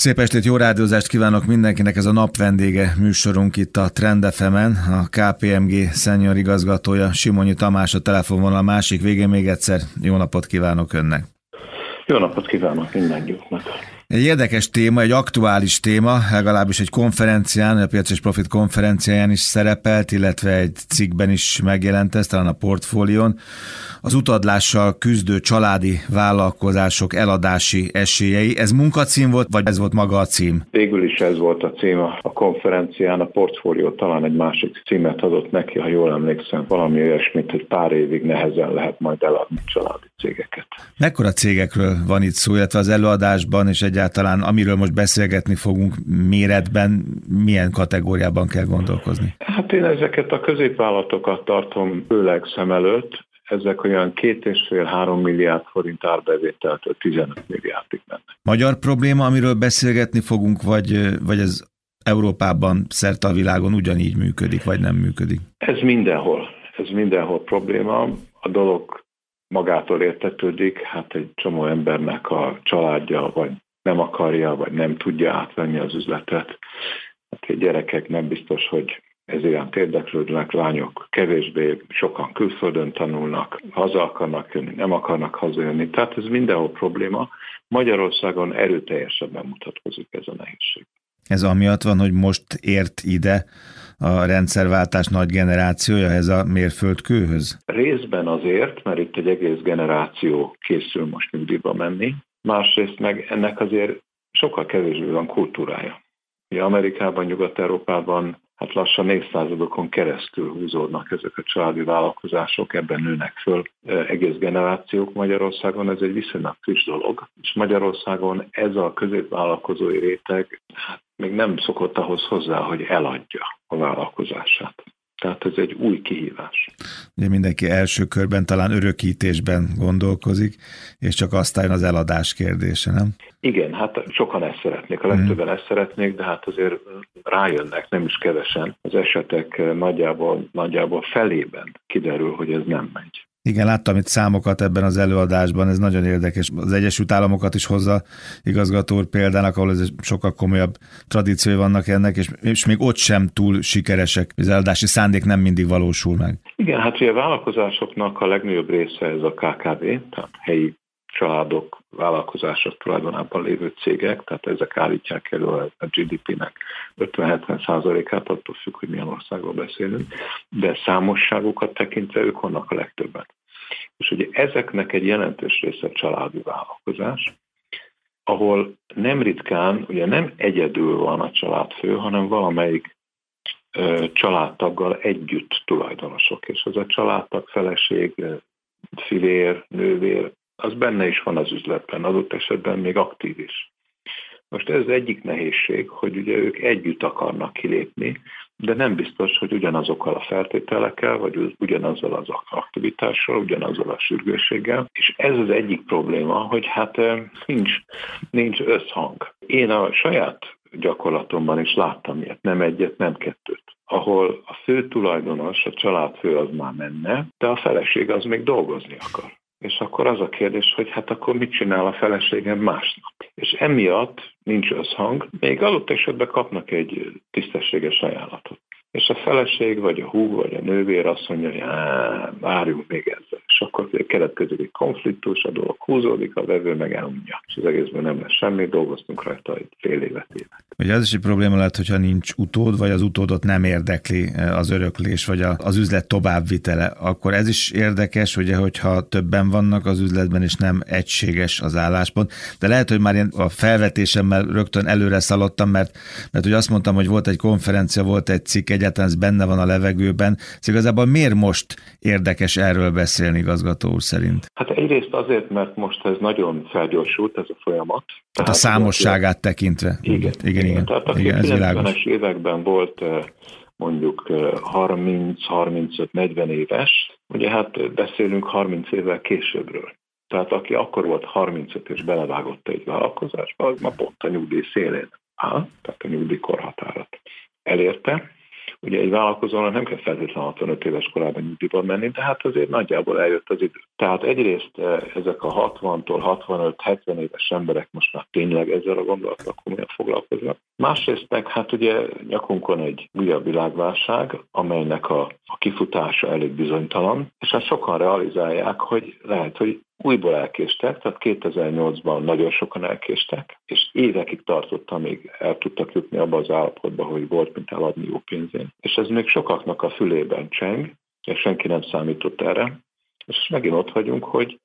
Szép estét, jó rádiózást kívánok mindenkinek, ez a nap vendége műsorunk itt a Trend fm a KPMG senior igazgatója Simonyi Tamás a telefonvonal a másik végén még egyszer jó napot kívánok önnek. Jó napot kívánok mindenkinek. Egy érdekes téma, egy aktuális téma, legalábbis egy konferencián, a Piac és Profit konferenciáján is szerepelt, illetve egy cikkben is megjelent ez, talán a portfólión. Az utadlással küzdő családi vállalkozások eladási esélyei. Ez munkacím volt, vagy ez volt maga a cím? Végül is ez volt a cím a konferencián, a portfólió talán egy másik címet adott neki, ha jól emlékszem, valami olyasmit, hogy pár évig nehezen lehet majd eladni családi cégeket. Mekkora cégekről van itt szó, illetve az előadásban és egy egyáltalán, amiről most beszélgetni fogunk méretben, milyen kategóriában kell gondolkozni? Hát én ezeket a középvállalatokat tartom főleg szem előtt, ezek olyan két és fél három milliárd forint árbevételtől 15 milliárdig mennek. Magyar probléma, amiről beszélgetni fogunk, vagy, vagy ez Európában, szerte a világon ugyanígy működik, vagy nem működik? Ez mindenhol. Ez mindenhol probléma. A dolog magától értetődik, hát egy csomó embernek a családja, vagy nem akarja, vagy nem tudja átvenni az üzletet. Hát a gyerekek nem biztos, hogy ez iránt érdeklődnek, lányok kevésbé, sokan külföldön tanulnak, haza akarnak jönni, nem akarnak hazajönni. Tehát ez mindenhol probléma. Magyarországon erőteljesebben mutatkozik ez a nehézség. Ez amiatt van, hogy most ért ide a rendszerváltás nagy generációja ez a mérföldkőhöz? Részben azért, mert itt egy egész generáció készül most nyugdíjba menni, másrészt meg ennek azért sokkal kevésbé van kultúrája. Ugye Amerikában, Nyugat-Európában hát lassan évszázadokon keresztül húzódnak ezek a családi vállalkozások, ebben nőnek föl egész generációk Magyarországon, ez egy viszonylag friss dolog, és Magyarországon ez a középvállalkozói réteg hát még nem szokott ahhoz hozzá, hogy eladja a vállalkozását. Tehát ez egy új kihívás. Ugye mindenki első körben talán örökítésben gondolkozik, és csak aztán az eladás kérdése, nem? Igen, hát sokan ezt szeretnék, a legtöbben mm. ezt szeretnék, de hát azért rájönnek, nem is kevesen. Az esetek nagyjából, nagyjából felében kiderül, hogy ez nem megy. Igen, láttam itt számokat ebben az előadásban, ez nagyon érdekes. Az Egyesült Államokat is hozza igazgató úr példának, ahol ez sokkal komolyabb tradíciói vannak ennek, és, és még ott sem túl sikeresek. Az eladási szándék nem mindig valósul meg. Igen, hát ugye a vállalkozásoknak a legnagyobb része ez a KKV, tehát helyi családok, vállalkozások tulajdonában lévő cégek, tehát ezek állítják elő a GDP-nek 50-70% át attól függ, hogy milyen országról beszélünk, de számosságukat tekintve ők vannak a legtöbben. És ugye ezeknek egy jelentős része családi vállalkozás, ahol nem ritkán, ugye nem egyedül van a családfő, hanem valamelyik családtaggal együtt tulajdonosok, és az a családtag, feleség, filér, nővér, az benne is van az üzletben, adott esetben még aktív is. Most ez egyik nehézség, hogy ugye ők együtt akarnak kilépni, de nem biztos, hogy ugyanazokkal a feltételekkel, vagy ugyanazzal az aktivitással, ugyanazzal a sürgősséggel. És ez az egyik probléma, hogy hát nincs, nincs összhang. Én a saját gyakorlatomban is láttam ilyet, nem egyet, nem kettőt ahol a fő tulajdonos, a családfő az már menne, de a feleség az még dolgozni akar. És akkor az a kérdés, hogy hát akkor mit csinál a feleségem másnap? És emiatt nincs összhang, még adott esetben kapnak egy tisztességes ajánlatot. És a feleség, vagy a húg, vagy a nővér azt mondja, hogy várjunk még ezzel. És akkor keletkezik egy konfliktus, a dolog húzódik, a vevő meg elmondja. És az egészben nem lesz semmi, dolgoztunk rajta egy fél évet, évet. Ugye ez is egy probléma lehet, hogyha nincs utód, vagy az utódot nem érdekli eh, az öröklés, vagy az üzlet továbbvitele. Akkor ez is érdekes, ugye, hogyha többen vannak az üzletben, és nem egységes az álláspont. De lehet, hogy már én a felvetésemmel rögtön előre szaladtam, mert, mert hogy azt mondtam, hogy volt egy konferencia, volt egy cikk, egyáltalán ez benne van a levegőben. Szóval igazából miért most érdekes erről beszélni igazgató úr szerint? Hát egyrészt azért, mert most ez nagyon felgyorsult ez a folyamat. Tehát, Tehát a számosságát tekintve. Igen, igen, igen. Tehát a igen, 90-es években volt eh, mondjuk 30-35-40 eh, éves, ugye hát beszélünk 30 évvel későbbről. Tehát aki akkor volt 35 és belevágott egy vállalkozásba, az ma pont a nyugdíj szélén áll, tehát a nyugdíjkorhatárat elérte, Ugye egy vállalkozónak nem kell feltétlenül 65 éves korában nyugdíjban menni, de hát azért nagyjából eljött az idő. Tehát egyrészt eh, ezek a 60-tól 65-70 éves emberek most már tényleg ezzel a gondolattal komolyan foglalkoznak. Másrészt meg hát ugye nyakunkon egy újabb világválság, amelynek a, a kifutása elég bizonytalan, és hát sokan realizálják, hogy lehet, hogy újból elkéstek, tehát 2008-ban nagyon sokan elkéstek, és évekig tartott, amíg el tudtak jutni abba az állapotba, hogy volt, mint eladni jó pénzén. És ez még sokaknak a fülében cseng, és senki nem számított erre. És megint ott vagyunk, hogy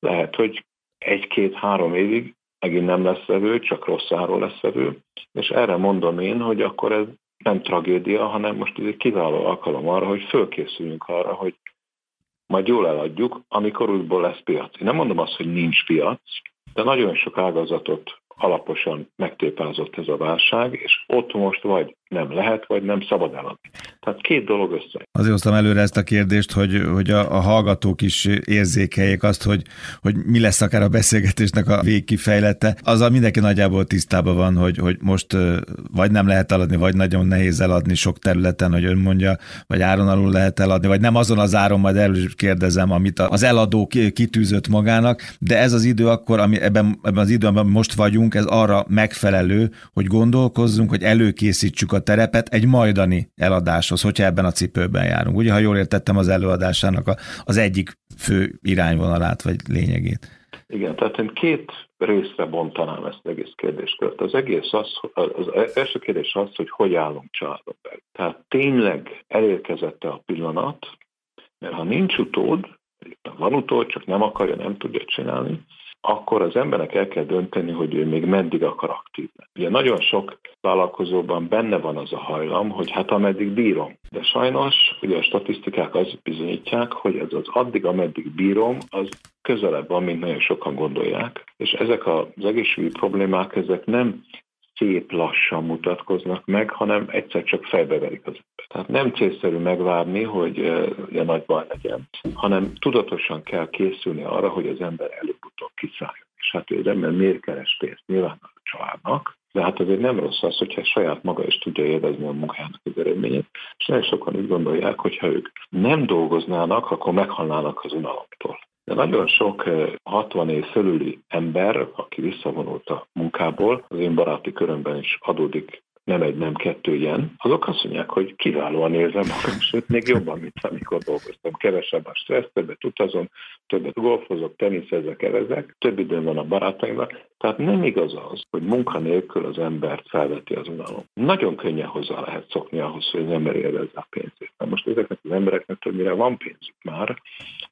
lehet, hogy egy-két-három évig megint nem lesz vevő, csak rossz áról lesz vevő, és erre mondom én, hogy akkor ez nem tragédia, hanem most ez egy kiváló alkalom arra, hogy fölkészüljünk arra, hogy majd jól eladjuk, amikor újból lesz piac. Én nem mondom azt, hogy nincs piac, de nagyon sok ágazatot alaposan megtépázott ez a válság, és ott most vagy nem lehet, vagy nem szabad eladni. Tehát két dolog össze. Azért hoztam előre ezt a kérdést, hogy, hogy a, a hallgatók is érzékeljék azt, hogy, hogy mi lesz akár a beszélgetésnek a végkifejlete. Azzal mindenki nagyjából tisztában van, hogy, hogy most vagy nem lehet eladni, vagy nagyon nehéz eladni sok területen, hogy ön mondja, vagy áron alul lehet eladni, vagy nem azon az áron, majd előbb kérdezem, amit az eladó kitűzött magának, de ez az idő akkor, ami ebben, ebben az időben most vagyunk, ez arra megfelelő, hogy gondolkozzunk, hogy előkészítsük a terepet egy majdani eladáshoz, hogyha ebben a cipőben járunk. Ugye, ha jól értettem az előadásának a, az egyik fő irányvonalát vagy lényegét. Igen, tehát én két részre bontanám ezt az egész kérdéskört. Az egész az, az első kérdés az, hogy hogy állunk családon belül. Tehát tényleg elérkezette a pillanat, mert ha nincs utód, van utód, csak nem akarja, nem tudja csinálni, akkor az embernek el kell dönteni, hogy ő még meddig akar aktív lenni. Ugye nagyon sok vállalkozóban benne van az a hajlam, hogy hát ameddig bírom. De sajnos ugye a statisztikák azt bizonyítják, hogy ez az addig, ameddig bírom, az közelebb van, mint nagyon sokan gondolják. És ezek az egészségügyi problémák, ezek nem szép lassan mutatkoznak meg, hanem egyszer csak fejbeverik az ember. Tehát nem célszerű megvárni, hogy ilyen nagy baj legyen, hanem tudatosan kell készülni arra, hogy az ember előbb-utóbb kiszálljon. És hát az ember miért keres pénzt? Nyilván a családnak, de hát azért nem rossz az, hogyha saját maga is tudja élvezni a munkának az eredményét, és nagyon sokan úgy gondolják, hogy ha ők nem dolgoznának, akkor meghalnának az unalomtól. De nagyon sok 60 év fölüli ember, aki visszavonult a munkából, az én baráti körömben is adódik nem egy, nem kettő ilyen, azok azt mondják, hogy kiválóan érzem magam, sőt, még jobban, mint amikor dolgoztam. Kevesebb a stressz, többet utazom, többet golfozok, teniszezek, evezek, több időm van a barátaimmal. Tehát nem igaz az, hogy munkanélkül az embert felveti az unalom. Nagyon könnyen hozzá lehet szokni ahhoz, hogy az ember élvezze a pénzét. Na most ezeknek az embereknek többnyire van pénzük már,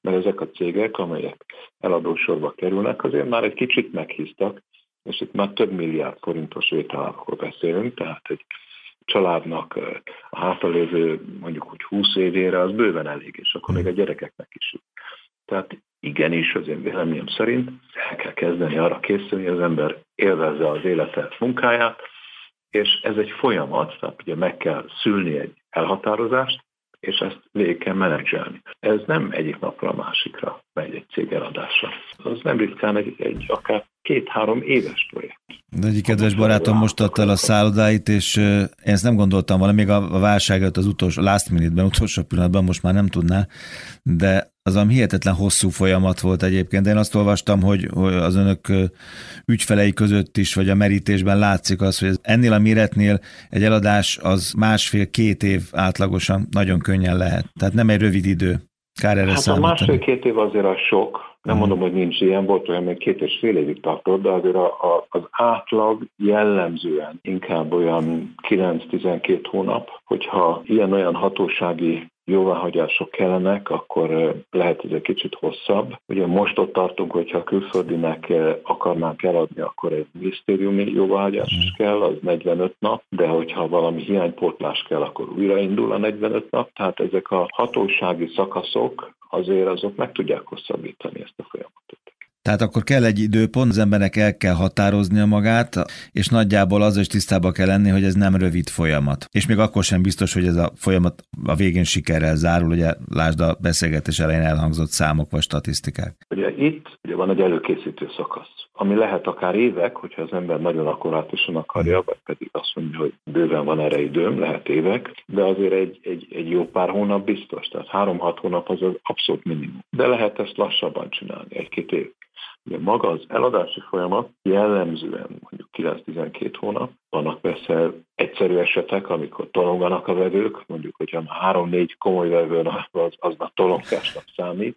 mert ezek a cégek, amelyek eladósorba kerülnek, azért már egy kicsit meghíztak, és itt már több milliárd forintos vételárakról beszélünk, tehát egy családnak a hátralévő mondjuk úgy 20 évére az bőven elég, és akkor még a gyerekeknek is. Tehát igenis az én véleményem szerint el kell kezdeni arra készülni, hogy az ember élvezze az élete munkáját, és ez egy folyamat, tehát ugye meg kell szülni egy elhatározást, és ezt végig kell menedzselni. Ez nem egyik napra a másikra megy egy cég eladásra. Az nem ritkán egy, egy akár két-három éves projekt. De egyik kedves barátom most adta el a szállodáit, és én ezt nem gondoltam volna, még a válság előtt az utolsó, last minute-ben, utolsó pillanatban most már nem tudná, de az a hihetetlen hosszú folyamat volt egyébként. Én azt olvastam, hogy, az önök ügyfelei között is, vagy a merítésben látszik az, hogy ennél a méretnél egy eladás az másfél-két év átlagosan nagyon könnyen lehet. Tehát nem egy rövid idő. Kár erre hát a másfél-két év azért a sok, nem mondom, hogy nincs ilyen, volt olyan, még két és fél évig tartott, de azért a, a, az átlag jellemzően inkább olyan 9-12 hónap, hogyha ilyen-olyan hatósági jóváhagyások kellenek, akkor lehet ez egy kicsit hosszabb. Ugye most ott tartunk, hogyha a külföldinek akarnánk eladni, akkor egy minisztériumi jóváhagyás is kell, az 45 nap, de hogyha valami hiánypótlás kell, akkor újraindul a 45 nap. Tehát ezek a hatósági szakaszok azért azok meg tudják hosszabbítani ezt a folyamatot. Tehát akkor kell egy időpont, az embernek el kell határoznia magát, és nagyjából az is tisztába kell lenni, hogy ez nem rövid folyamat. És még akkor sem biztos, hogy ez a folyamat a végén sikerrel zárul, ugye lásd a beszélgetés elején elhangzott számok vagy statisztikák. Ugye itt ugye van egy előkészítő szakasz, ami lehet akár évek, hogyha az ember nagyon akkurátusan akarja, vagy pedig azt mondja, hogy bőven van erre időm, lehet évek, de azért egy, egy, egy jó pár hónap biztos, tehát három-hat hónap az az abszolút minimum. De lehet ezt lassabban csinálni, egy-két év. Ugye maga az eladási folyamat jellemzően mondjuk 9-12 hónap. Vannak persze egyszerű esetek, amikor tolonganak a vevők, mondjuk, hogyha már 3-4 komoly vevő az, az már tolongásnak számít,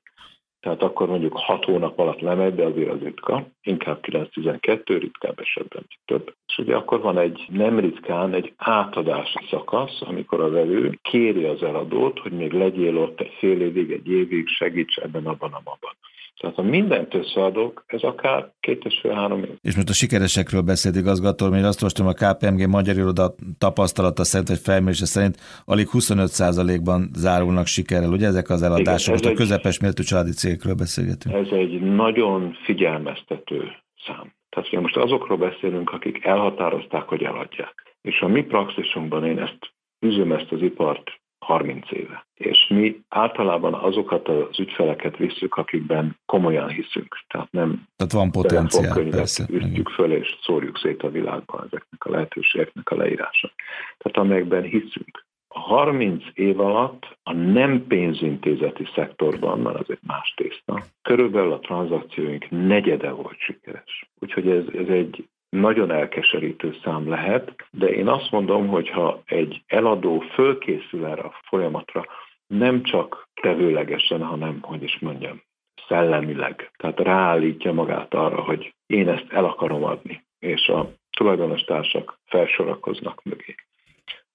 tehát akkor mondjuk 6 hónap alatt lemegy, de azért az ritka, inkább 9-12, ritkább esetben több. És ugye akkor van egy nem ritkán egy átadási szakasz, amikor a vevő kéri az eladót, hogy még legyél ott egy fél évig, egy évig, segíts ebben, abban, abban. Tehát ha mindent összeadok, ez akár két és fél három év. És most a sikeresekről beszélt igazgató, mert azt most a KPMG magyar iroda tapasztalata szerint, vagy felmérése szerint alig 25%-ban zárulnak sikerrel. Ugye ezek az eladások, Igen, most a közepes méltó családi cégekről beszélgetünk. Ez egy nagyon figyelmeztető szám. Tehát ugye most azokról beszélünk, akik elhatározták, hogy eladják. És a mi praxisunkban én ezt üzöm ezt az ipart 30 éve. És mi általában azokat az ügyfeleket visszük, akikben komolyan hiszünk. Tehát nem Tehát van potenciál, persze. Üstjük föl és szórjuk szét a világban ezeknek a lehetőségeknek a leírása. Tehát amelyekben hiszünk. A 30 év alatt a nem pénzintézeti szektorban, mert az egy más tészta, körülbelül a tranzakcióink negyede volt sikeres. Úgyhogy ez, ez egy nagyon elkeserítő szám lehet, de én azt mondom, hogy ha egy eladó fölkészül erre a folyamatra, nem csak tevőlegesen, hanem, hogy is mondjam, szellemileg. Tehát ráállítja magát arra, hogy én ezt el akarom adni, és a tulajdonos társak felsorakoznak mögé.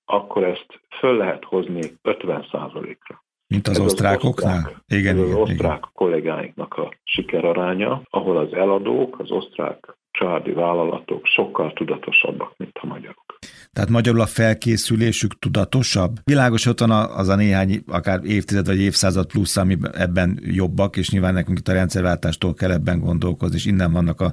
Akkor ezt föl lehet hozni 50%-ra. Mint az Ez osztrákoknál? Az osztrák, igen, igen, az osztrák igen. kollégáinknak a sikeraránya, ahol az eladók, az osztrák családi vállalatok sokkal tudatosabbak, mint a magyarok. Tehát magyarul a felkészülésük tudatosabb? Világos ott van az a néhány, akár évtized vagy évszázad plusz, ami ebben jobbak, és nyilván nekünk itt a rendszerváltástól kell ebben gondolkozni, és innen vannak a,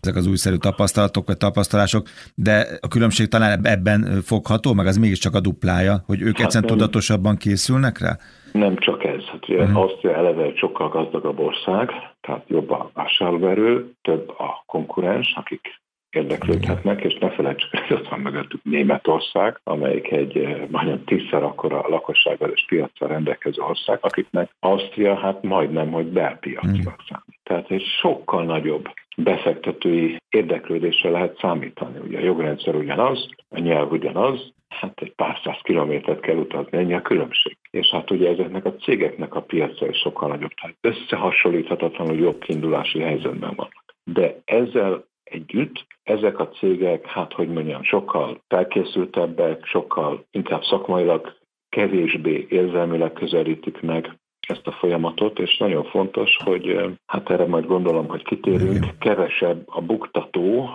ezek az újszerű tapasztalatok vagy tapasztalások, de a különbség talán ebben fogható, meg az mégiscsak a duplája, hogy ők hát egyszerűen tudatosabban készülnek rá? Nem csak ez. Hát ugye uh-huh. Ausztria eleve egy sokkal gazdagabb ország, tehát jobb a vásárlóerő, több a konkurens, akik érdeklődhetnek, és ne felejtsük, hogy ott van mögöttük Németország, amelyik egy eh, majdnem tízszer akkora lakossággal és piacsal rendelkező ország, akiknek Ausztria hát majdnem, hogy belpiacnak mm. számít. Tehát egy sokkal nagyobb befektetői érdeklődésre lehet számítani. Ugye a jogrendszer ugyanaz, a nyelv ugyanaz, hát egy pár száz kilométert kell utazni, ennyi a különbség. És hát ugye ezeknek a cégeknek a piaca is sokkal nagyobb, tehát összehasonlíthatatlanul jobb kiindulási helyzetben vannak. De ezzel együtt ezek a cégek, hát hogy mondjam, sokkal felkészültebbek, sokkal inkább szakmailag kevésbé érzelmileg közelítik meg ezt a folyamatot, és nagyon fontos, hogy hát erre majd gondolom, hogy kitérünk, kevesebb a buktató,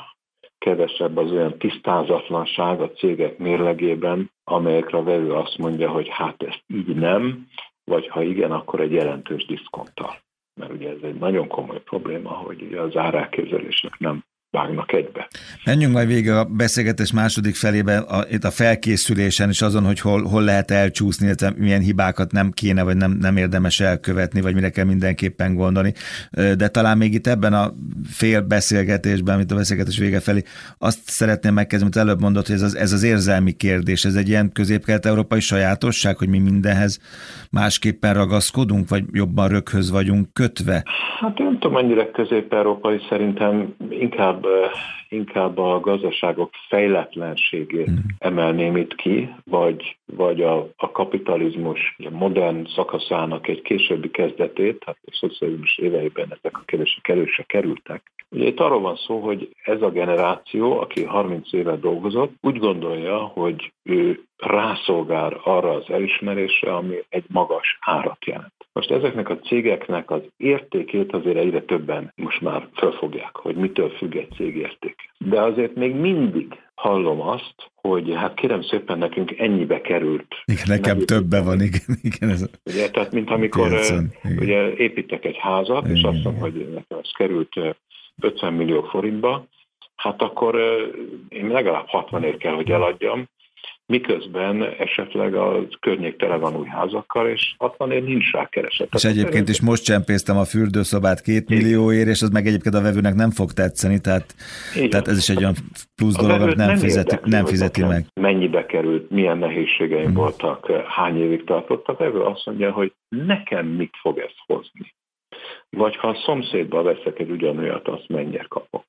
kevesebb az olyan tisztázatlanság a cégek mérlegében, amelyekre a vevő azt mondja, hogy hát ezt így nem, vagy ha igen, akkor egy jelentős diszkonttal. Mert ugye ez egy nagyon komoly probléma, hogy ugye az árákézelésnek nem vágnak egybe. Menjünk majd végig a beszélgetés második felébe, a, itt a felkészülésen és azon, hogy hol, hol lehet elcsúszni, illetve milyen hibákat nem kéne, vagy nem, nem érdemes elkövetni, vagy mire kell mindenképpen gondolni. De talán még itt ebben a fél beszélgetésben, amit a beszélgetés vége felé, azt szeretném megkezdeni, amit előbb mondott, hogy ez az, ez az érzelmi kérdés, ez egy ilyen közép-kelet-európai sajátosság, hogy mi mindenhez másképpen ragaszkodunk, vagy jobban röghöz vagyunk kötve? Hát nem tudom, mennyire közép-európai, szerintem inkább inkább, inkább a gazdaságok fejletlenségét mm. emelném itt ki, vagy, vagy a, a kapitalizmus a modern szakaszának egy későbbi kezdetét, tehát a szocializmus éveiben ezek a kérdések előse kerültek. Ugye itt arról van szó, hogy ez a generáció, aki 30 éve dolgozott, úgy gondolja, hogy ő rászolgál arra az elismerésre, ami egy magas árat jelent. Most ezeknek a cégeknek az értékét azért egyre többen most már felfogják, hogy mitől függ egy cég értéke. De azért még mindig hallom azt, hogy hát kérem szépen nekünk ennyibe került. Igen, nekem többe van, igen. igen ez ugye, tehát mint amikor piacon, ugye, építek egy házat, igen, és azt mondom, hogy nekem ez került 50 millió forintba, hát akkor én legalább 60 ér kell, hogy eladjam, miközben esetleg a környék tele van új házakkal, és 60 év nincs rá kereset. És egyébként is most csempésztem a fürdőszobát két millióért, és az meg egyébként a vevőnek nem fog tetszeni, tehát, tehát ez is egy olyan plusz a dolog, amit nem, nem fizeti, nem fizeti meg. Mennyibe került, milyen nehézségeim hmm. voltak, hány évig tartottak, ebből azt mondja, hogy nekem mit fog ez hozni. Vagy ha a szomszédba veszek egy ugyanolyat, azt mennyire kapok.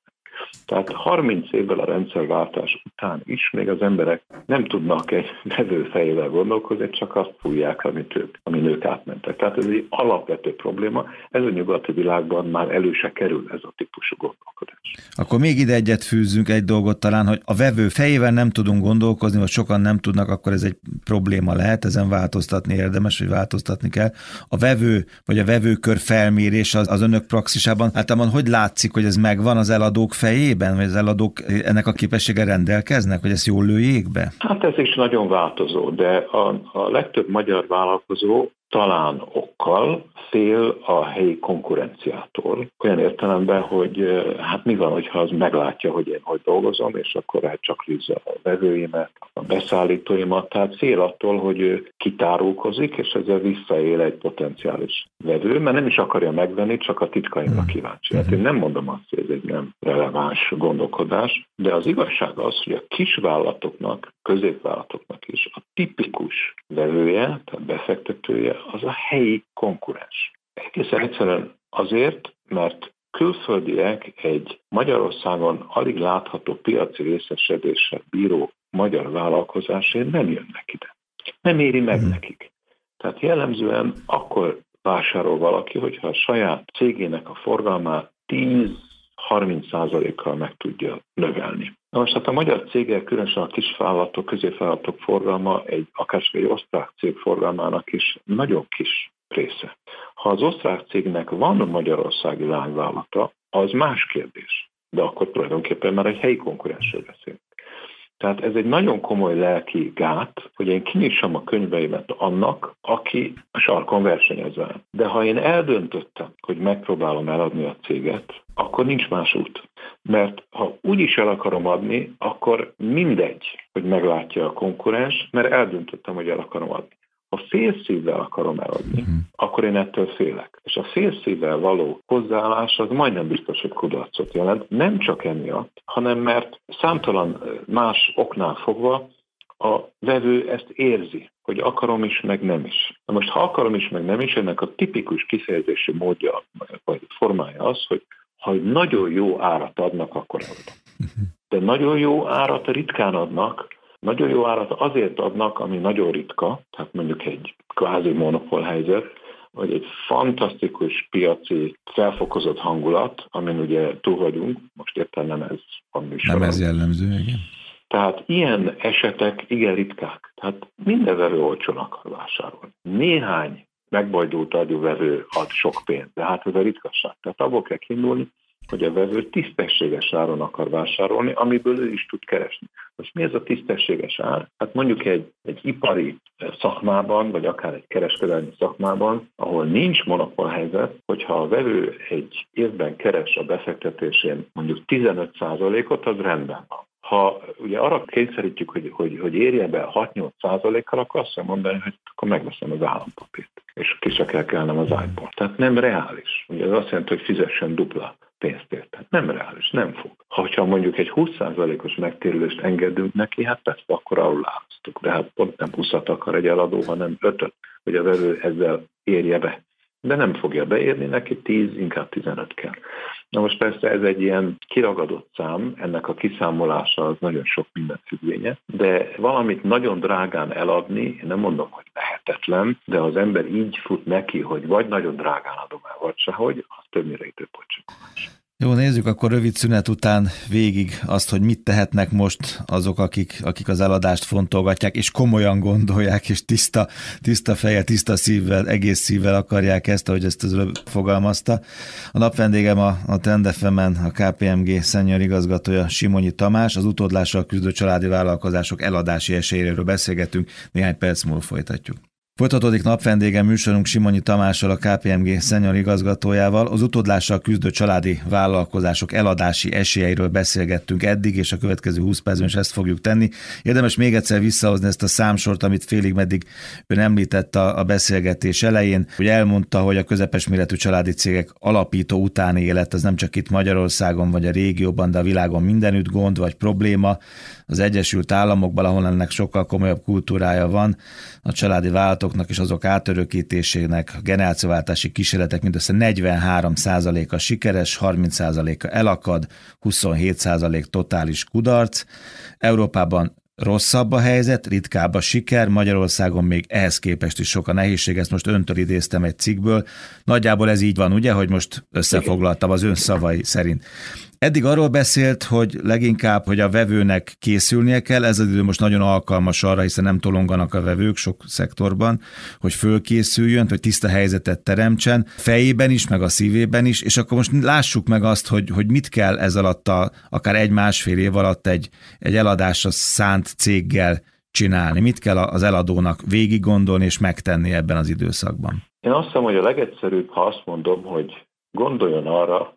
Tehát 30 évvel a rendszerváltás után is még az emberek nem tudnak egy fejével gondolkozni, csak azt fújják, amit ők, amin ők átmentek. Tehát ez egy alapvető probléma. Ez a nyugati világban már elő se kerül ez a típusú gondolkodás. Akkor még ide egyet fűzzünk egy dolgot talán, hogy a vevő fejével nem tudunk gondolkozni, vagy sokan nem tudnak, akkor ez egy probléma lehet, ezen változtatni érdemes, hogy változtatni kell. A vevő, vagy a vevőkör felmérés az, az önök praxisában, általában hogy látszik, hogy ez megvan az eladók fejében, vagy az eladók ennek a képessége rendelkeznek, hogy ezt jól lőjék be? Hát ez is nagyon változó, de a, a legtöbb magyar vállalkozó talán okkal fél a helyi konkurenciától. Olyan értelemben, hogy hát mi van, hogyha az meglátja, hogy én hogy dolgozom, és akkor hát csak a vevőimet, a beszállítóimat. Tehát fél attól, hogy ő kitárulkozik, és ezzel visszaél egy potenciális vevő, mert nem is akarja megvenni, csak a titkaimra hmm. kíváncsi. Hát én nem mondom azt, hogy ez egy nem releváns gondolkodás, de az igazság az, hogy a kisvállalatoknak, középvállalatoknak is a tipikus vevője, tehát befektetője az a helyi konkurens. Egészen egyszerűen azért, mert külföldiek egy Magyarországon alig látható piaci részesedéssel bíró magyar vállalkozásért nem jönnek ide. Nem éri meg hmm. nekik. Tehát jellemzően akkor vásárol valaki, hogyha a saját cégének a forgalmát 10-30%-kal meg tudja növelni. Na most hát a magyar cégek, különösen a kisvállalatok, középvállalatok forgalma egy akár egy osztrák cég forgalmának is nagyon kis része. Ha az osztrák cégnek van magyarországi lányvállalata, az más kérdés. De akkor tulajdonképpen már egy helyi konkurensről beszélünk. Tehát ez egy nagyon komoly lelki gát, hogy én kinyissam a könyveimet annak, aki a sarkon versenyez velem. De ha én eldöntöttem, hogy megpróbálom eladni a céget, akkor nincs más út. Mert ha úgy is el akarom adni, akkor mindegy, hogy meglátja a konkurens, mert eldöntöttem, hogy el akarom adni. Ha félszívvel akarom eladni, uh-huh. akkor én ettől félek. És a félszívvel való hozzáállás az majdnem biztos, hogy kudarcot jelent. Nem csak emiatt, hanem mert számtalan más oknál fogva a vevő ezt érzi, hogy akarom is, meg nem is. Na most, ha akarom is, meg nem is, ennek a tipikus kifejezési módja, vagy formája az, hogy ha nagyon jó árat adnak, akkor eladom. Uh-huh. De nagyon jó árat ritkán adnak, nagyon jó árat azért adnak, ami nagyon ritka, tehát mondjuk egy kvázi monopól helyzet, vagy egy fantasztikus piaci felfokozott hangulat, amin ugye túl vagyunk, most értem nem ez van Nem ez jellemző, igen. Tehát ilyen esetek igen ritkák. Tehát minden vevő olcsón akar vásárolni. Néhány megbajdult adóvevő ad sok pénzt, de hát ez a ritkaság. Tehát abból kell kiindulni, hogy a vevő tisztességes áron akar vásárolni, amiből ő is tud keresni. Most mi ez a tisztességes ár? Hát mondjuk egy, egy ipari szakmában, vagy akár egy kereskedelmi szakmában, ahol nincs monopolhelyzet, hogyha a vevő egy évben keres a befektetésén mondjuk 15%-ot, az rendben van. Ha ugye arra kényszerítjük, hogy, hogy, hogy érje be 6-8 százalékkal, akkor azt kell mondani, hogy akkor megveszem az állampapírt, és ki kell kelnem az iPod. Tehát nem reális. Ugye ez azt jelenti, hogy fizessen dupla pénzt ér. Tehát nem reális, nem fog. Ha mondjuk egy 20%-os megtérülést engedünk neki, hát persze akkor arról árasztok. De hát pont nem 20 akar egy eladó, hanem 5 hogy a vevő ezzel érje be de nem fogja beérni, neki 10, inkább 15 kell. Na most persze ez egy ilyen kiragadott szám, ennek a kiszámolása az nagyon sok minden függvénye, de valamit nagyon drágán eladni, nem mondom, hogy lehetetlen, de az ember így fut neki, hogy vagy nagyon drágán adom el, vagy sehogy, az többnyire időpocsakolás. Jó, nézzük akkor rövid szünet után végig azt, hogy mit tehetnek most azok, akik, akik az eladást fontolgatják, és komolyan gondolják, és tiszta, tiszta feje, tiszta szívvel, egész szívvel akarják ezt, ahogy ezt az fogalmazta. A napvendégem a, a Tendefemen, a KPMG szenyor igazgatója Simonyi Tamás, az utódlással küzdő családi vállalkozások eladási esélyéről beszélgetünk, néhány perc múlva folytatjuk. Folytatódik napvendége műsorunk Simonyi Tamással, a KPMG szenyor igazgatójával. Az utódlással küzdő családi vállalkozások eladási esélyeiről beszélgettünk eddig, és a következő 20 percben is ezt fogjuk tenni. Érdemes még egyszer visszahozni ezt a számsort, amit félig meddig ön említett a, a beszélgetés elején, hogy elmondta, hogy a közepes méretű családi cégek alapító utáni élet, az nem csak itt Magyarországon vagy a régióban, de a világon mindenütt gond vagy probléma. Az Egyesült Államokban, ahol ennek sokkal komolyabb kultúrája van, a családi vállalatok vállalatoknak és azok átörökítésének, a generációváltási kísérletek mindössze 43%-a sikeres, 30%-a elakad, 27% totális kudarc. Európában rosszabb a helyzet, ritkább a siker, Magyarországon még ehhez képest is sok a nehézség, ezt most öntől idéztem egy cikkből. Nagyjából ez így van, ugye, hogy most összefoglaltam az ön szavai szerint. Eddig arról beszélt, hogy leginkább, hogy a vevőnek készülnie kell, ez az idő most nagyon alkalmas arra, hiszen nem tolonganak a vevők sok szektorban, hogy fölkészüljön, hogy tiszta helyzetet teremtsen, fejében is, meg a szívében is, és akkor most lássuk meg azt, hogy, hogy mit kell ez alatt, a, akár egy-másfél év alatt egy, egy eladásra szánt céggel csinálni, mit kell az eladónak végig gondolni és megtenni ebben az időszakban. Én azt hiszem, hogy a legegyszerűbb, ha azt mondom, hogy gondoljon arra,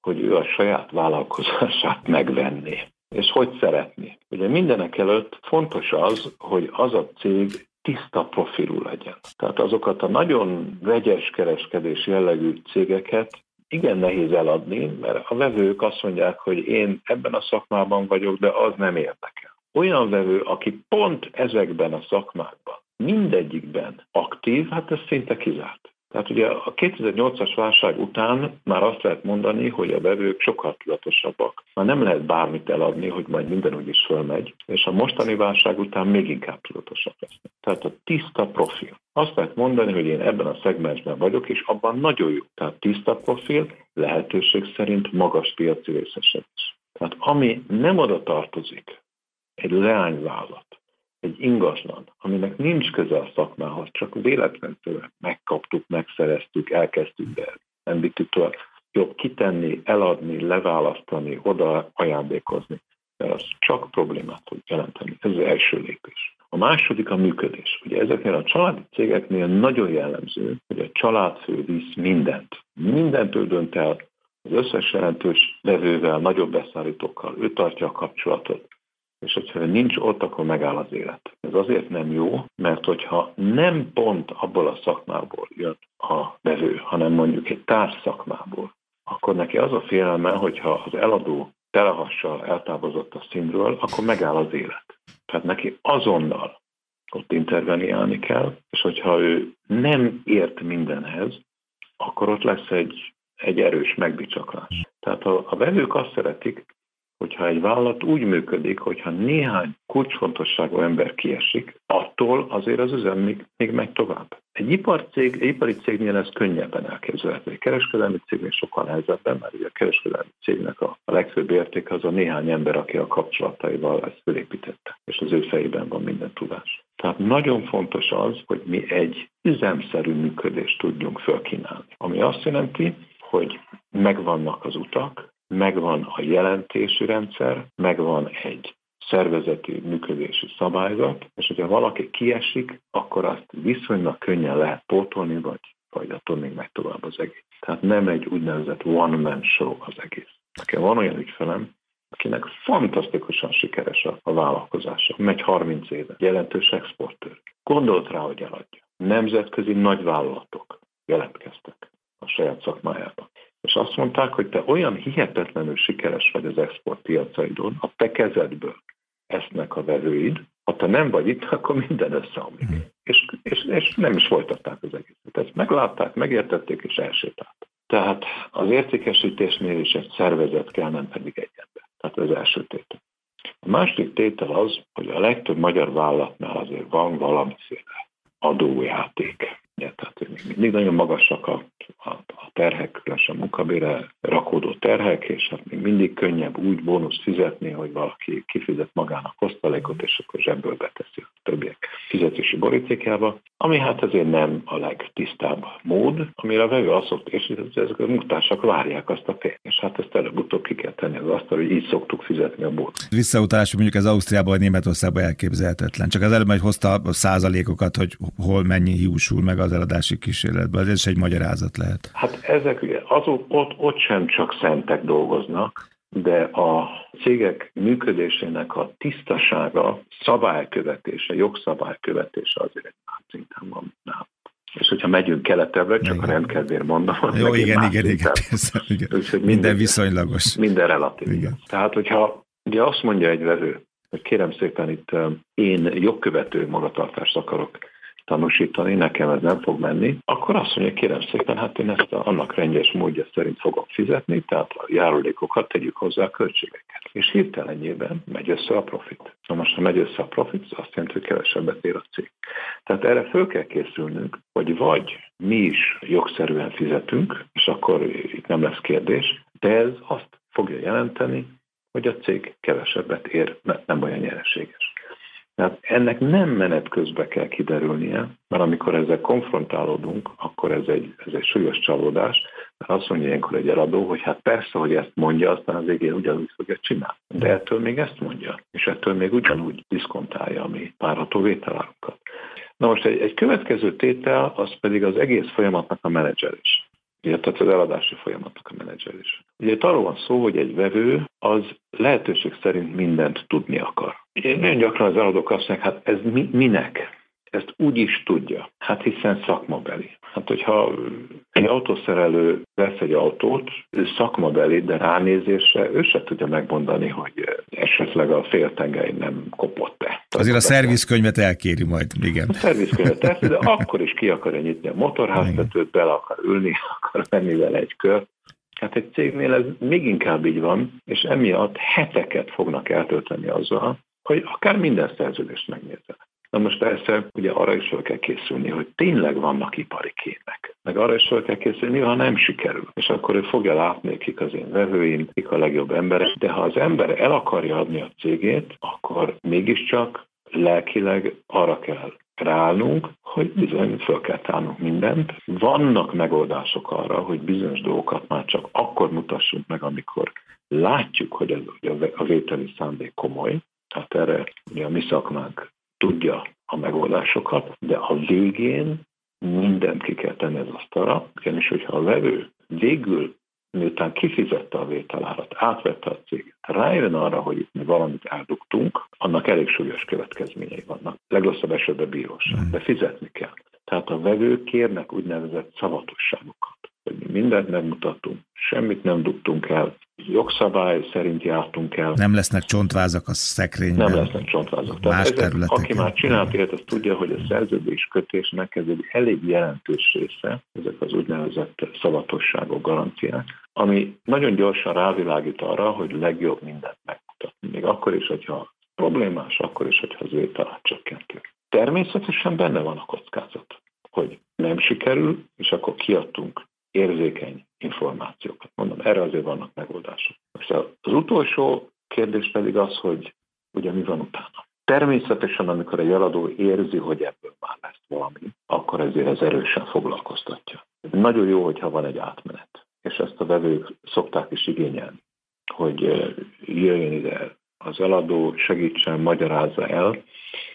hogy ő a saját vállalkozását megvenni. És hogy szeretné. Ugye mindenek előtt fontos az, hogy az a cég tiszta profilú legyen. Tehát azokat a nagyon vegyes kereskedés jellegű cégeket igen nehéz eladni, mert a vevők azt mondják, hogy én ebben a szakmában vagyok, de az nem érdekel. Olyan vevő, aki pont ezekben a szakmákban, mindegyikben aktív, hát ez szinte kizárt. Tehát ugye a 2008-as válság után már azt lehet mondani, hogy a vevők sokkal tudatosabbak. Már nem lehet bármit eladni, hogy majd minden úgyis fölmegy, és a mostani válság után még inkább tudatosabb lesznek. Tehát a tiszta profil. Azt lehet mondani, hogy én ebben a szegmensben vagyok, és abban nagyon jó. Tehát tiszta profil, lehetőség szerint magas piaci részesedés. Tehát ami nem oda tartozik, egy leányvállalat, egy ingatlan, aminek nincs köze a szakmához, csak véletlenül megkaptuk, megszereztük, elkezdtük, de nem vittük tovább. Jobb kitenni, eladni, leválasztani, oda ajándékozni, mert az csak problémát tud jelenteni. Ez az első lépés. A második a működés. Ugye ezeknél a családi cégeknél nagyon jellemző, hogy a családfő visz mindent. Mindentől dönt el az összes jelentős levővel, nagyobb beszállítókkal, ő tartja a kapcsolatot, és hogyha nincs ott, akkor megáll az élet. Ez azért nem jó, mert hogyha nem pont abból a szakmából jön a bevő, hanem mondjuk egy társ szakmából, akkor neki az a félelme, hogyha az eladó telehassal eltávozott a színről, akkor megáll az élet. Tehát neki azonnal ott interveniálni kell, és hogyha ő nem ért mindenhez, akkor ott lesz egy, egy erős megbicsaklás. Tehát a, a vevők azt szeretik, hogyha egy vállalat úgy működik, hogyha néhány kulcsfontosságú ember kiesik, attól azért az üzem még, még megy tovább. Egy iparcég, egy ipari cégnél ez könnyebben elképzelhető. Egy kereskedelmi cégnél sokkal nehezebben, mert ugye a kereskedelmi cégnek a, a legfőbb érték az a néhány ember, aki a kapcsolataival ezt felépítette, és az ő fejében van minden tudás. Tehát nagyon fontos az, hogy mi egy üzemszerű működést tudjunk fölkínálni. Ami azt jelenti, hogy megvannak az utak, megvan a jelentési rendszer, megvan egy szervezeti működési szabályzat, és hogyha valaki kiesik, akkor azt viszonylag könnyen lehet pótolni, vagy, vagy attól még meg tovább az egész. Tehát nem egy úgynevezett one-man show az egész. Nekem van olyan ügyfelem, akinek fantasztikusan sikeres a, a vállalkozása. Megy 30 éve, jelentős exportőr. Gondolt rá, hogy eladja. Nemzetközi nagyvállalatok jelentkeztek a saját szakmájában és azt mondták, hogy te olyan hihetetlenül sikeres vagy az export piacaidon, a te kezedből esznek a vevőid, ha te nem vagy itt, akkor minden összeomlik. Mm. És, és, és nem is folytatták az egészet. Ezt meglátták, megértették, és elsétált. Tehát az értékesítésnél is egy szervezet kell, nem pedig egy ember. Tehát az első tétel. A második tétel az, hogy a legtöbb magyar vállalatnál azért van valamiféle adójáték. Ja, tehát még mindig nagyon magasak a, a, a terhek, különösen munkabére rakódó terhek, és hát még mindig könnyebb úgy bónusz fizetni, hogy valaki kifizet magának osztalékot, és akkor zsebből beteszi a többiek fizetési borítékába, ami hát azért nem a legtisztább mód, amire a vevő azt szokta, és ezek a munkatársak várják azt a pénzt, és hát ezt előbb-utóbb ki kell tenni az asztal, hogy így szoktuk fizetni a bót. Visszautalás, mondjuk ez Ausztriában vagy Németországban elképzelhetetlen. Csak az előbb hogy hozta a százalékokat, hogy hol mennyi hiúsul meg az eladási kísérletben. Ez is egy magyarázat lehet. Hát ezek azok ott, ott sem csak szentek dolgoznak, de a cégek működésének a tisztasága, szabálykövetése, jogszabálykövetése azért egy más szinten van nálunk. És hogyha megyünk keletebbre, csak igen. a rendkedvéért mondom. Jó, igen, igen, igen, persze, igen. minden, minden viszonylagos. Minden relatív. Igen. Tehát, hogyha ugye azt mondja egy vevő, hogy kérem szépen itt én jogkövető magatartást akarok tanúsítani, nekem ez nem fog menni, akkor azt mondja, kérem szépen, hát én ezt a, annak rendes módja szerint fogom fizetni, tehát a járulékokat tegyük hozzá a költségeket. És hirtelenjében megy össze a profit. Na most, ha megy össze a profit, az azt jelenti, hogy kevesebbet ér a cég. Tehát erre föl kell készülnünk, hogy vagy mi is jogszerűen fizetünk, és akkor itt nem lesz kérdés, de ez azt fogja jelenteni, hogy a cég kevesebbet ér, mert nem olyan nyereséges. Tehát ennek nem menet közben kell kiderülnie, mert amikor ezzel konfrontálódunk, akkor ez egy, ez egy súlyos csalódás, mert azt mondja ilyenkor egy eladó, hogy hát persze, hogy ezt mondja, aztán az végén ugyanúgy fogja csinálni. De ettől még ezt mondja, és ettől még ugyanúgy diszkontálja a mi várható vételárunkat. Na most egy, egy következő tétel, az pedig az egész folyamatnak a menedzselés illetve az eladási folyamatnak a menedzselés. Ugye itt arról van szó, hogy egy vevő az lehetőség szerint mindent tudni akar. Én nagyon gyakran az eladók azt mondják, hát ez mi, minek? Ezt úgy is tudja, hát hiszen szakmabeli. Hát hogyha egy autószerelő vesz egy autót, ő szakmabeli, de ránézésre ő se tudja megmondani, hogy esetleg a féltengely nem kopott-e. Azért a szervizkönyvet elkéri majd, igen. A szervizkönyvet elkéri, de akkor is ki akarja nyitni a motorháztetőt, bele akar ülni, akar menni vele egy kör. Hát egy cégnél ez még inkább így van, és emiatt heteket fognak eltölteni azzal, hogy akár minden szerződést megnézzenek. Na most persze ugye arra is fel kell készülni, hogy tényleg vannak ipari kémek. Meg arra is fel kell készülni, ha nem sikerül. És akkor ő fogja látni, kik az én vevőim, kik a legjobb emberek. De ha az ember el akarja adni a cégét, akkor mégiscsak lelkileg arra kell ráállnunk, hogy bizony föl kell tárnunk mindent. Vannak megoldások arra, hogy bizonyos dolgokat már csak akkor mutassunk meg, amikor látjuk, hogy a vételi szándék komoly. Tehát erre ugye a mi szakmánk tudja a megoldásokat, de a végén mindent ki kell tenni az asztalra, ugyanis hogyha a vevő végül miután kifizette a vételárat, átvette a céget, rájön arra, hogy itt mi valamit eldugtunk, annak elég súlyos következményei vannak. Legrosszabb esetben bíróság, de fizetni kell. Tehát a vevők kérnek úgynevezett szavatosságokat, hogy mi mindent megmutatunk, semmit nem dugtunk el, jogszabály szerint jártunk el. Nem lesznek csontvázak a szekrényben. Nem lesznek csontvázak. Tehát más ezek, aki már csinált ilyet, az tudja, hogy a szerződés kötésnek ez egy elég jelentős része, ezek az úgynevezett szavatosságok, garanciák, ami nagyon gyorsan rávilágít arra, hogy legjobb mindent megmutatni. Még akkor is, hogyha problémás, akkor is, hogyha az vételát csökkentő. Természetesen benne van a kockázat, hogy nem sikerül, és akkor kiadtunk érzékeny információkat. Mondom, erre azért vannak megoldások. Most az utolsó kérdés pedig az, hogy ugye mi van utána. Természetesen, amikor egy eladó érzi, hogy ebből már lesz valami, akkor ezért ez erősen foglalkoztatja. Nagyon jó, hogyha van egy átmenet, és ezt a vevők szokták is igényelni, hogy jöjjön ide az eladó, segítsen, magyarázza el,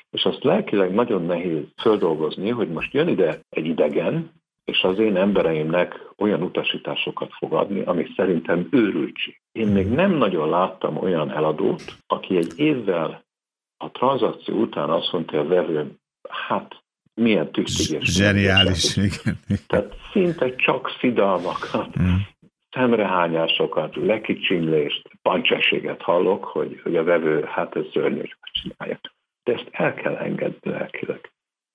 és azt lelkileg nagyon nehéz földolgozni, hogy most jön ide egy idegen, és az én embereimnek olyan utasításokat fog adni, ami szerintem őrültség. Én még nem nagyon láttam olyan eladót, aki egy évvel a tranzakció után azt mondta a vevőm, hát milyen tüchtiges. Zseniális, igen. Tehát szinte csak szidalmakat, mm. szemrehányásokat, lekicsinlést, pancsességet hallok, hogy, hogy a vevő hát ez szörnyű, hogy csinálja. De ezt el kell engedni lelkileg.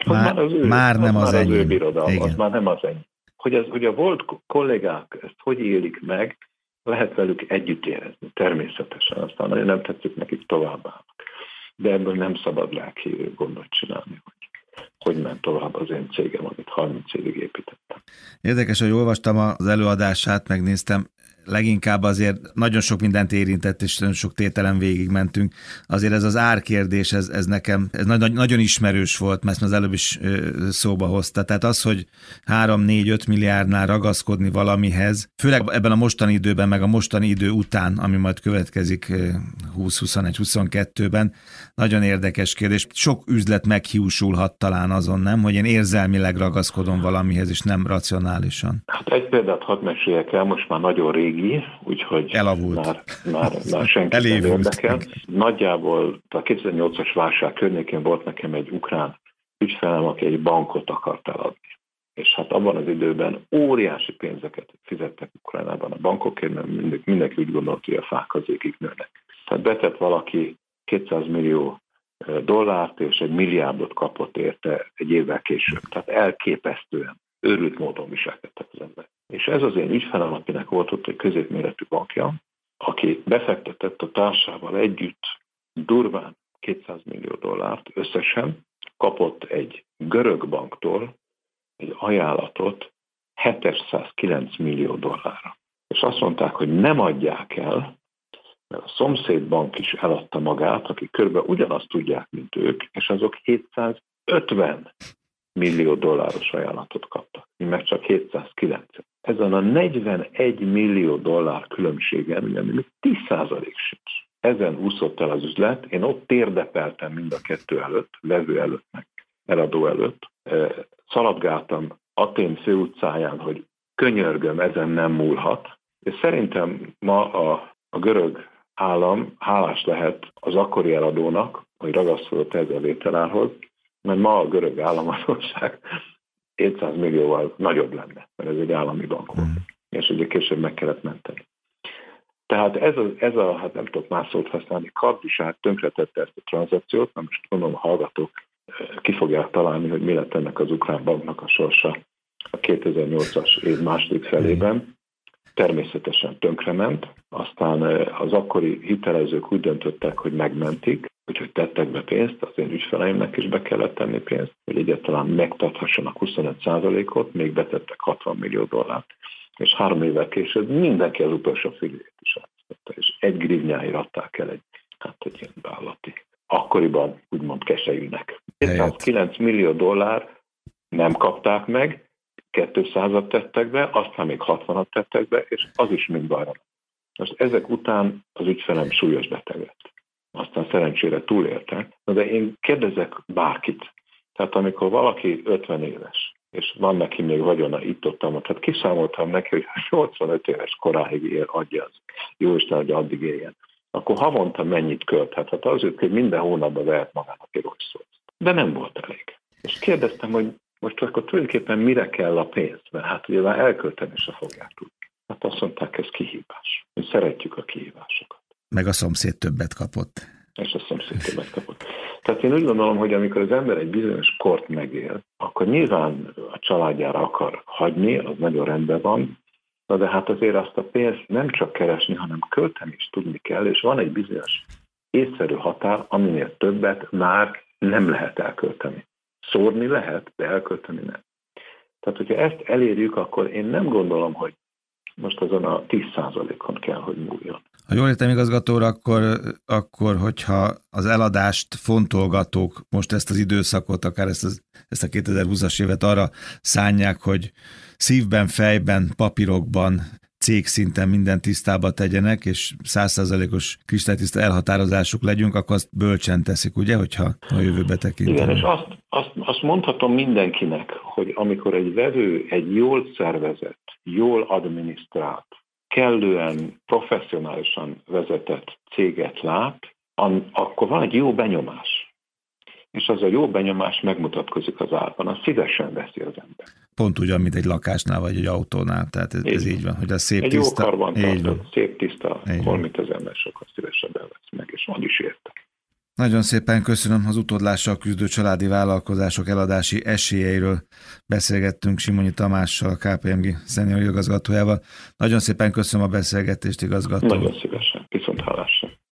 Már, már, az ő, már nem az, az, az ő birodalma, az már nem az ennyi. Hogy, az, hogy a volt kollégák ezt hogy élik meg, lehet velük együtt érezni, természetesen. Aztán nagyon nem tetszik nekik továbbá. De ebből nem szabad lelki gondot csinálni, hogy hogy ment tovább az én cégem, amit 30 évig építettem. Érdekes, hogy olvastam az előadását, megnéztem, leginkább azért nagyon sok mindent érintett, és nagyon sok tételen végigmentünk. Azért ez az árkérdés, ez, ez nekem ez nagyon, nagyon ismerős volt, mert az előbb is szóba hozta. Tehát az, hogy 3-4-5 milliárdnál ragaszkodni valamihez, főleg ebben a mostani időben, meg a mostani idő után, ami majd következik 20-21-22-ben, nagyon érdekes kérdés. Sok üzlet meghiúsulhat talán azon, nem, hogy én érzelmileg ragaszkodom valamihez, és nem racionálisan. Hát egy példát hadd meséljek el, most már nagyon régi régi, úgyhogy Elavult. már, már, már senki nem érdekel. Nagyjából a 2008-as válság környékén volt nekem egy ukrán ügyfelem, aki egy bankot akart eladni. És hát abban az időben óriási pénzeket fizettek Ukrajnában a bankokért, mert mindenki, mindenki úgy gondolt, hogy a fák az égig nőnek. Tehát betett valaki 200 millió dollárt, és egy milliárdot kapott érte egy évvel később. Tehát elképesztően őrült módon viselkedtek az ember. És ez az én ügyfelem, akinek volt ott egy középméretű bankja, aki befektetett a társával együtt durván 200 millió dollárt összesen, kapott egy görög banktól egy ajánlatot 709 millió dollárra. És azt mondták, hogy nem adják el, mert a szomszéd bank is eladta magát, akik körbe ugyanazt tudják, mint ők, és azok 750 millió dolláros ajánlatot kaptak. Mi meg csak 709. Ezen a 41 millió dollár különbségen, ugye még 10% sincs. Ezen úszott el az üzlet, én ott térdepeltem mind a kettő előtt, levő előtt, meg eladó előtt. Szaladgáltam Atén főutcáján, hogy könyörgöm, ezen nem múlhat. És szerintem ma a, a görög állam hálás lehet az akkori eladónak, hogy ragaszkodott ezzel vételárhoz, mert ma a görög államadóság 700 millióval nagyobb lenne, mert ez egy állami bank volt, mm. és ugye később meg kellett menteni. Tehát ez a, ez a hát nem tudok más szót használni, kardisát tönkretette ezt a tranzakciót, na most gondolom a hallgatók eh, ki fogják találni, hogy mi lett ennek az ukrán banknak a sorsa a 2008-as év második felében. Természetesen tönkrement, aztán eh, az akkori hitelezők úgy döntöttek, hogy megmentik, úgyhogy tettek be pénzt, az én ügyfeleimnek is be kellett tenni pénzt, hogy egyáltalán megtarthassanak 25%-ot, még betettek 60 millió dollárt, és három évvel később mindenki az utolsó fillét is átszette, és egy grivnyáért adták el egy, hát egy ilyen beállati. Akkoriban úgymond kesejűnek. 209 millió dollár nem kapták meg, 200-at tettek be, aztán még 60-at tettek be, és az is mind bajra. Most ezek után az ügyfelem súlyos beteg lett aztán szerencsére túlélte. De én kérdezek bárkit. Tehát amikor valaki 50 éves, és van neki még vagyona itt ott, tehát kiszámoltam neki, hogy 85 éves koráig él, adja az. Jó Isten, hogy addig éljen. Akkor havonta mennyit költhet? Hát azért, hogy minden hónapban vehet magának egy rosszot. De nem volt elég. És kérdeztem, hogy most akkor tulajdonképpen mire kell a pénz? Mert hát ugye már elkölteni se fogják tudni. Hát azt mondták, ez kihívás. Mi szeretjük a kihívásokat meg a szomszéd többet kapott. És a szomszéd többet kapott. Tehát én úgy gondolom, hogy amikor az ember egy bizonyos kort megél, akkor nyilván a családjára akar hagyni, az nagyon rendben van, Na de hát azért azt a pénzt nem csak keresni, hanem költeni is tudni kell, és van egy bizonyos észszerű határ, aminél többet már nem lehet elkölteni. Szórni lehet, de elkölteni nem. Tehát, hogyha ezt elérjük, akkor én nem gondolom, hogy most azon a 10%-on kell, hogy múljon. Ha jól értem igazgatóra, akkor, akkor hogyha az eladást fontolgatók most ezt az időszakot, akár ezt, az, ezt a 2020-as évet arra szánják, hogy szívben, fejben, papírokban, cégszinten minden tisztába tegyenek, és százszázalékos kristálytiszta elhatározásuk legyünk, akkor azt bölcsen teszik, ugye, hogyha a jövőbe tekintünk. Igen, és azt, azt, azt mondhatom mindenkinek, hogy amikor egy vevő egy jól szervezett, jól adminisztrált, kellően professzionálisan vezetett céget lát, akkor van egy jó benyomás. És az a jó benyomás megmutatkozik az árban, az szívesen veszi az ember. Pont ugyan, mint egy lakásnál vagy egy autónál, tehát ez így, ez így van, hogy a szép egy tiszta. Egy jó karban tartott, szép tiszta, holmit az ember sokkal szívesebben vesz meg, és van is érte. Nagyon szépen köszönöm az utódlással küzdő családi vállalkozások eladási esélyeiről beszélgettünk Simonyi Tamással, a KPMG szenior igazgatójával. Nagyon szépen köszönöm a beszélgetést, igazgató. Nagyon szívesen, viszont hallásra.